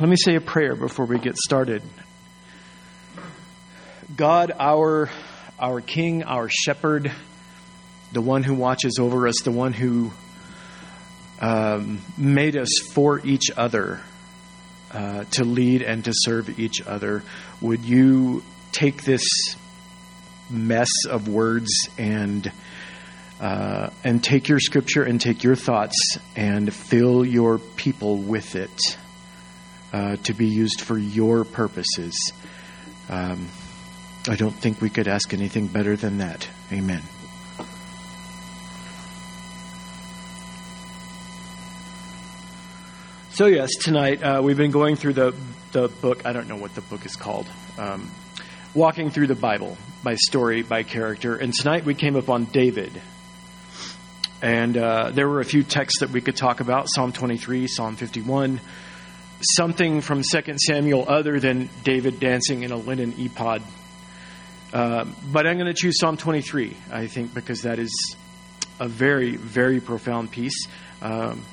Let me say a prayer before we get started. God, our, our King, our Shepherd, the one who watches over us, the one who um, made us for each other, uh, to lead and to serve each other, would you take this mess of words and uh, and take your scripture and take your thoughts and fill your people with it uh, to be used for your purposes. Um, I don't think we could ask anything better than that. Amen. So, yes, tonight uh, we've been going through the, the book. I don't know what the book is called. Um, walking through the Bible by story, by character. And tonight we came upon David. And uh, there were a few texts that we could talk about Psalm 23, Psalm 51, something from 2 Samuel other than David dancing in a linen ephod. Uh, but I'm going to choose Psalm 23, I think, because that is a very, very profound piece. Um,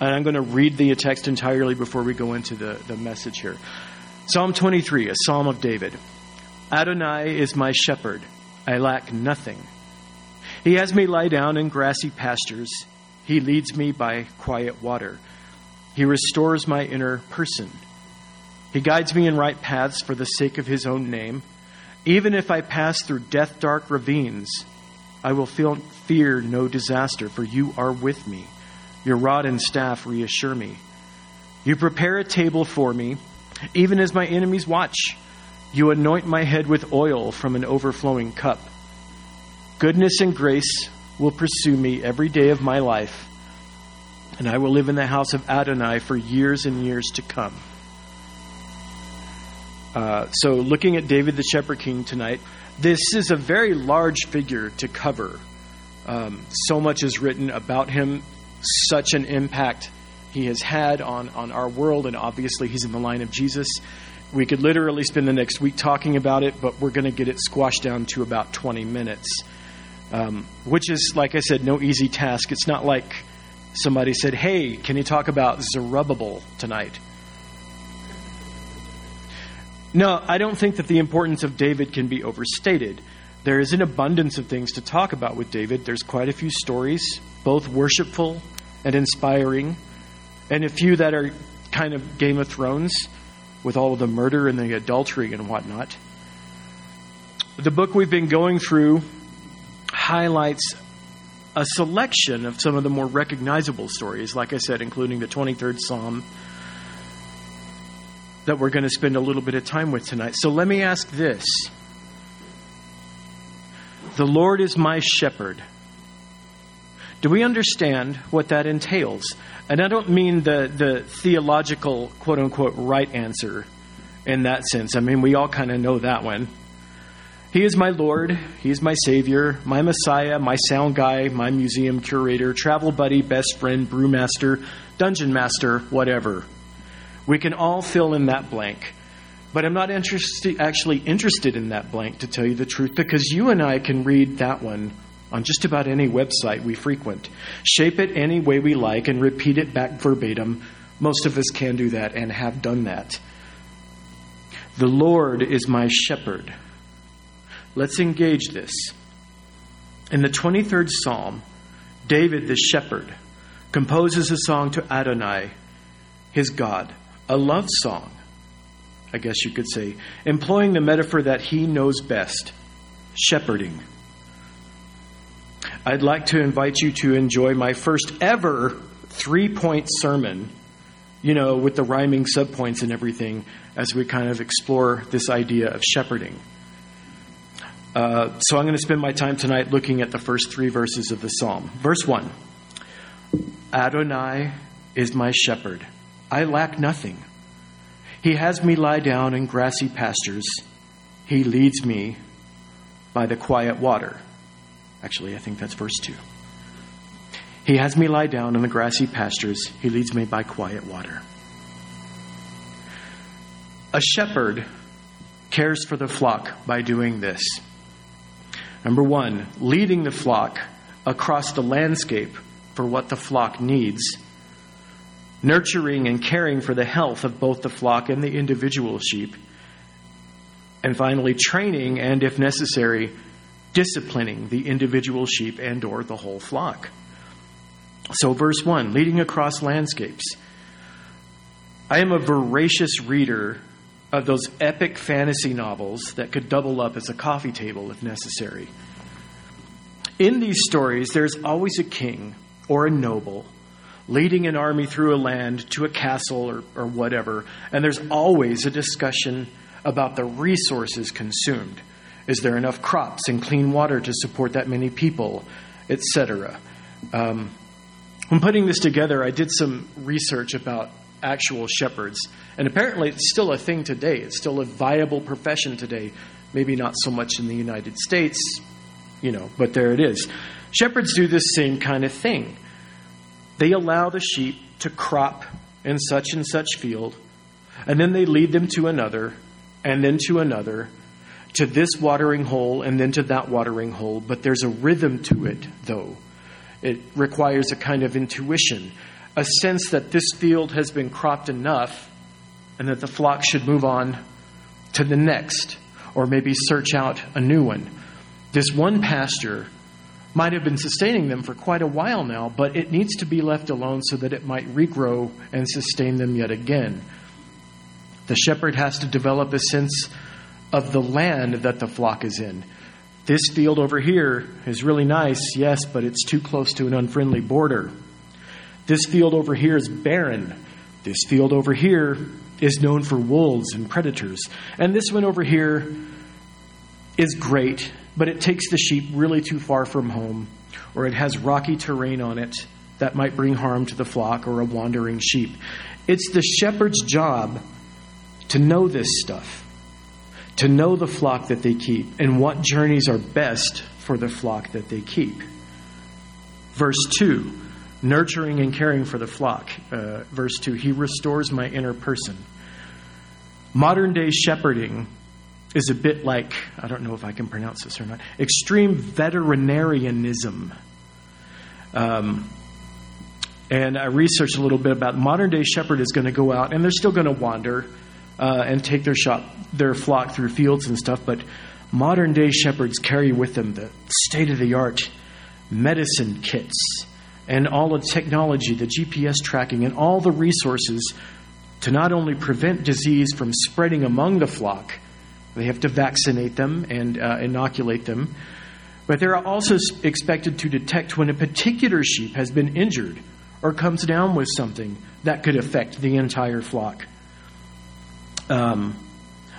and I'm going to read the text entirely before we go into the, the message here. Psalm 23, a psalm of David. Adonai is my shepherd, I lack nothing. He has me lie down in grassy pastures, He leads me by quiet water. He restores my inner person. He guides me in right paths for the sake of His own name. Even if I pass through death dark ravines, I will feel, fear no disaster, for you are with me. Your rod and staff reassure me. You prepare a table for me, even as my enemies watch. You anoint my head with oil from an overflowing cup. Goodness and grace will pursue me every day of my life, and I will live in the house of Adonai for years and years to come. Uh, so, looking at David the Shepherd King tonight, this is a very large figure to cover. Um, so much is written about him such an impact he has had on, on our world, and obviously he's in the line of Jesus. We could literally spend the next week talking about it, but we're going to get it squashed down to about 20 minutes, um, which is, like I said, no easy task. It's not like somebody said, Hey, can you talk about Zerubbabel tonight? No, I don't think that the importance of David can be overstated. There is an abundance of things to talk about with David. There's quite a few stories, both worshipful and inspiring, and a few that are kind of Game of Thrones with all of the murder and the adultery and whatnot. The book we've been going through highlights a selection of some of the more recognizable stories, like I said, including the 23rd Psalm that we're going to spend a little bit of time with tonight. So let me ask this The Lord is my shepherd. Do we understand what that entails? And I don't mean the, the theological, quote unquote, right answer in that sense. I mean, we all kind of know that one. He is my Lord. He is my Savior, my Messiah, my sound guy, my museum curator, travel buddy, best friend, brewmaster, dungeon master, whatever. We can all fill in that blank. But I'm not actually interested in that blank, to tell you the truth, because you and I can read that one on just about any website we frequent. Shape it any way we like and repeat it back verbatim. Most of us can do that and have done that. The Lord is my shepherd. Let's engage this. In the 23rd Psalm, David the shepherd composes a song to Adonai, his God, a love song, I guess you could say, employing the metaphor that he knows best shepherding. I'd like to invite you to enjoy my first ever three point sermon, you know, with the rhyming subpoints and everything, as we kind of explore this idea of shepherding. Uh, so I'm going to spend my time tonight looking at the first three verses of the psalm. Verse 1 Adonai is my shepherd, I lack nothing. He has me lie down in grassy pastures, He leads me by the quiet water. Actually, I think that's verse 2. He has me lie down in the grassy pastures. He leads me by quiet water. A shepherd cares for the flock by doing this. Number one, leading the flock across the landscape for what the flock needs. nurturing and caring for the health of both the flock and the individual sheep. And finally, training and, if necessary, disciplining the individual sheep and or the whole flock. So verse 1, leading across landscapes. I am a voracious reader of those epic fantasy novels that could double up as a coffee table if necessary. In these stories, there's always a king or a noble leading an army through a land to a castle or, or whatever, and there's always a discussion about the resources consumed. Is there enough crops and clean water to support that many people, etc.? Um, when putting this together, I did some research about actual shepherds, and apparently it's still a thing today. It's still a viable profession today. Maybe not so much in the United States, you know, but there it is. Shepherds do this same kind of thing. They allow the sheep to crop in such and such field, and then they lead them to another, and then to another, to this watering hole, and then to that watering hole. But there's a rhythm to it, though. It requires a kind of intuition, a sense that this field has been cropped enough, and that the flock should move on to the next, or maybe search out a new one. This one pasture might have been sustaining them for quite a while now, but it needs to be left alone so that it might regrow and sustain them yet again. The shepherd has to develop a sense of the land that the flock is in. This field over here is really nice, yes, but it's too close to an unfriendly border. This field over here is barren. This field over here is known for wolves and predators. And this one over here is great but it takes the sheep really too far from home, or it has rocky terrain on it that might bring harm to the flock or a wandering sheep. It's the shepherd's job to know this stuff, to know the flock that they keep, and what journeys are best for the flock that they keep. Verse 2 nurturing and caring for the flock. Uh, verse 2 He restores my inner person. Modern day shepherding is a bit like, I don't know if I can pronounce this or not, extreme veterinarianism. Um, and I researched a little bit about modern day shepherd is going to go out and they're still going to wander uh, and take their shop, their flock through fields and stuff. But modern day shepherds carry with them the state of the art medicine kits and all the technology, the GPS tracking, and all the resources to not only prevent disease from spreading among the flock, they have to vaccinate them and uh, inoculate them. But they're also expected to detect when a particular sheep has been injured or comes down with something that could affect the entire flock. Um,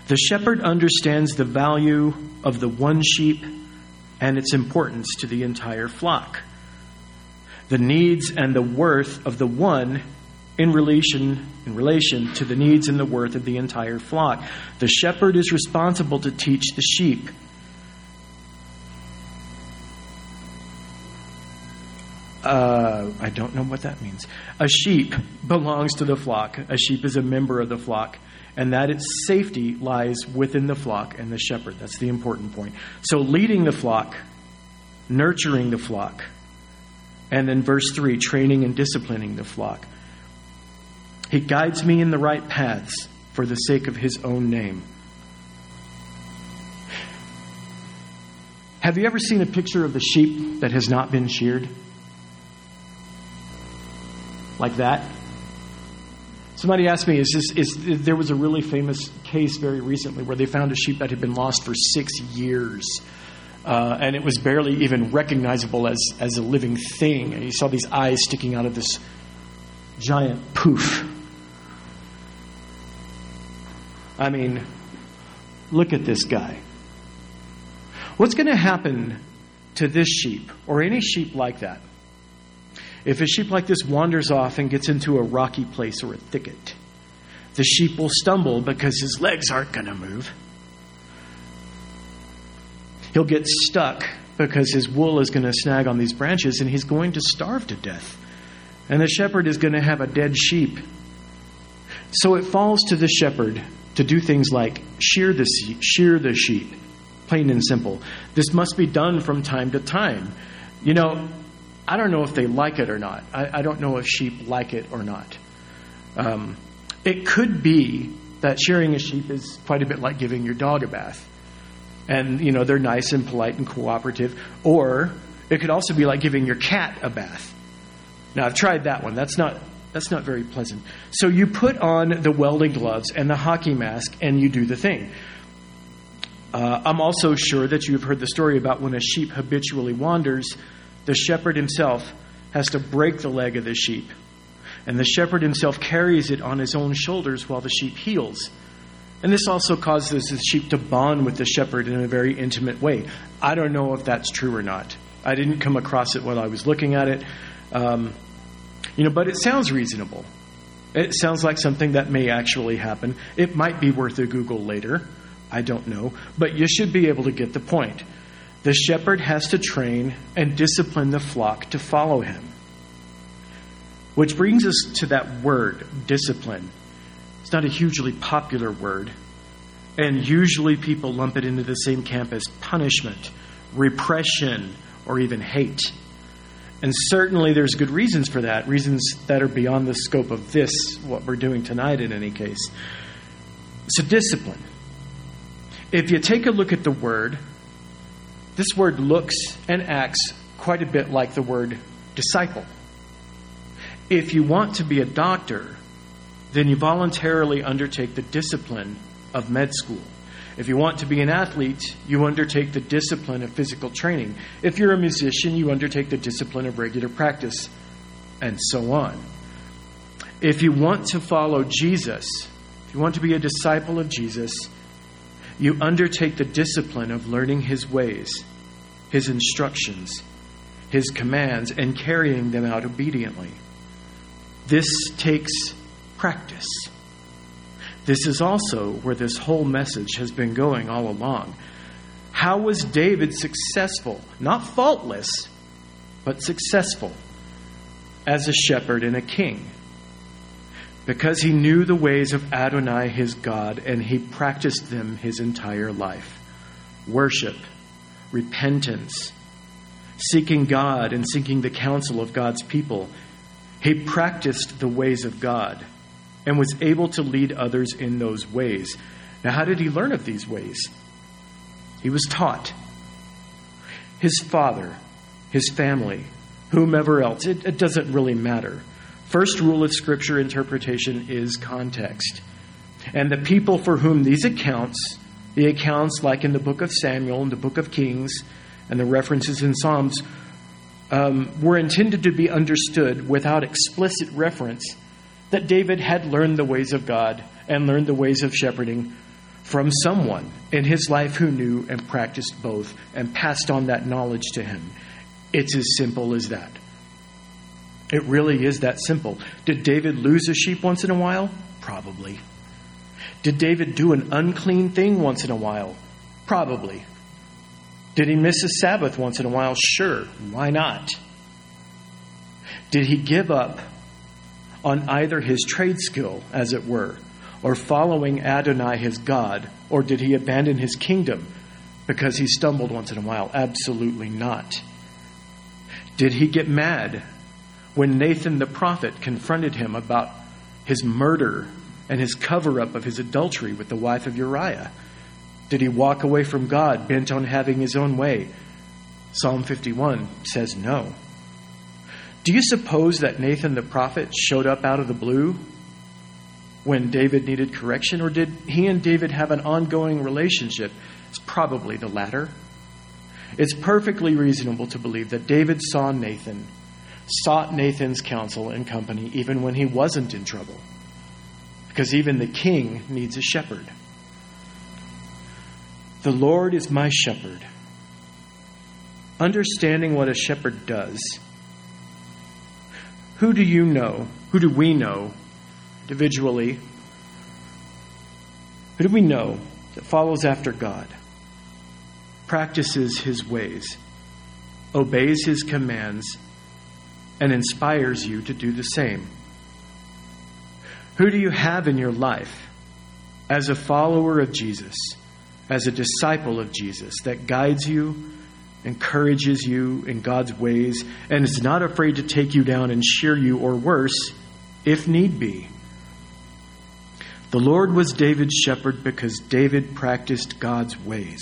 the shepherd understands the value of the one sheep and its importance to the entire flock. The needs and the worth of the one in relation in relation to the needs and the worth of the entire flock. The shepherd is responsible to teach the sheep. Uh, I don't know what that means. A sheep belongs to the flock. A sheep is a member of the flock, and that its safety lies within the flock and the shepherd. That's the important point. So, leading the flock, nurturing the flock, and then verse 3, training and disciplining the flock. He guides me in the right paths for the sake of His own name. Have you ever seen a picture of the sheep that has not been sheared? Like that? Somebody asked me, is this, is, there was a really famous case very recently where they found a sheep that had been lost for six years. Uh, and it was barely even recognizable as, as a living thing. And you saw these eyes sticking out of this giant poof. I mean, look at this guy. What's going to happen to this sheep or any sheep like that if a sheep like this wanders off and gets into a rocky place or a thicket? The sheep will stumble because his legs aren't going to move. He'll get stuck because his wool is going to snag on these branches and he's going to starve to death. And the shepherd is going to have a dead sheep. So it falls to the shepherd to do things like shear the, shear the sheep, plain and simple. This must be done from time to time. You know, I don't know if they like it or not. I, I don't know if sheep like it or not. Um, it could be that shearing a sheep is quite a bit like giving your dog a bath. And, you know, they're nice and polite and cooperative. Or it could also be like giving your cat a bath. Now, I've tried that one. That's not, that's not very pleasant. So you put on the welding gloves and the hockey mask and you do the thing. Uh, I'm also sure that you've heard the story about when a sheep habitually wanders, the shepherd himself has to break the leg of the sheep. And the shepherd himself carries it on his own shoulders while the sheep heals. And this also causes the sheep to bond with the shepherd in a very intimate way. I don't know if that's true or not. I didn't come across it while I was looking at it. Um, you know, but it sounds reasonable. It sounds like something that may actually happen. It might be worth a Google later. I don't know. But you should be able to get the point. The shepherd has to train and discipline the flock to follow him. Which brings us to that word, discipline. It's not a hugely popular word, and usually people lump it into the same camp as punishment, repression, or even hate. And certainly there's good reasons for that, reasons that are beyond the scope of this, what we're doing tonight in any case. So, discipline. If you take a look at the word, this word looks and acts quite a bit like the word disciple. If you want to be a doctor, then you voluntarily undertake the discipline of med school. If you want to be an athlete, you undertake the discipline of physical training. If you're a musician, you undertake the discipline of regular practice, and so on. If you want to follow Jesus, if you want to be a disciple of Jesus, you undertake the discipline of learning his ways, his instructions, his commands, and carrying them out obediently. This takes practice. This is also where this whole message has been going all along. How was David successful? Not faultless, but successful as a shepherd and a king because he knew the ways of Adonai his God and he practiced them his entire life. Worship, repentance, seeking God and seeking the counsel of God's people. He practiced the ways of God and was able to lead others in those ways. Now, how did he learn of these ways? He was taught. His father, his family, whomever else, it, it doesn't really matter First rule of Scripture interpretation is context. And the people for whom these accounts, the accounts like in the book of Samuel and the book of Kings, and the references in Psalms, um, were intended to be understood without explicit reference that David had learned the ways of God and learned the ways of shepherding from someone in his life who knew and practiced both and passed on that knowledge to him. It's as simple as that. It really is that simple. Did David lose a sheep once in a while? Probably. Did David do an unclean thing once in a while? Probably. Did he miss a Sabbath once in a while? Sure. Why not? Did he give up on either his trade skill, as it were, or following Adonai his God, or did he abandon his kingdom because he stumbled once in a while? Absolutely not. Did he get mad when Nathan the prophet confronted him about his murder and his cover up of his adultery with the wife of Uriah? Did he walk away from God bent on having his own way? Psalm 51 says no. Do you suppose that Nathan the prophet showed up out of the blue when David needed correction, or did he and David have an ongoing relationship? It's probably the latter. It's perfectly reasonable to believe that David saw Nathan sought Nathan's counsel and company even when he wasn't in trouble. Because even the king needs a shepherd. The Lord is my shepherd. Understanding what a shepherd does. Who do you know? Who do we know individually? Who do we know that follows after God, practices his ways, obeys his commands, and inspires you to do the same? Who do you have in your life as a follower of Jesus, as a disciple of Jesus, that guides you, encourages you in God's ways, and is not afraid to take you down and shear you, or worse, if need be, The Lord was David's shepherd because David practiced God's ways.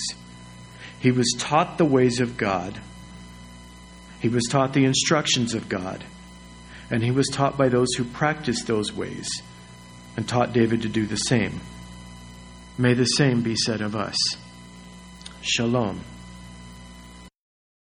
He was taught the ways of God. He was taught the instructions of God. And he was taught by those who practiced those ways and taught David to do the same. May the same be said of us. Shalom.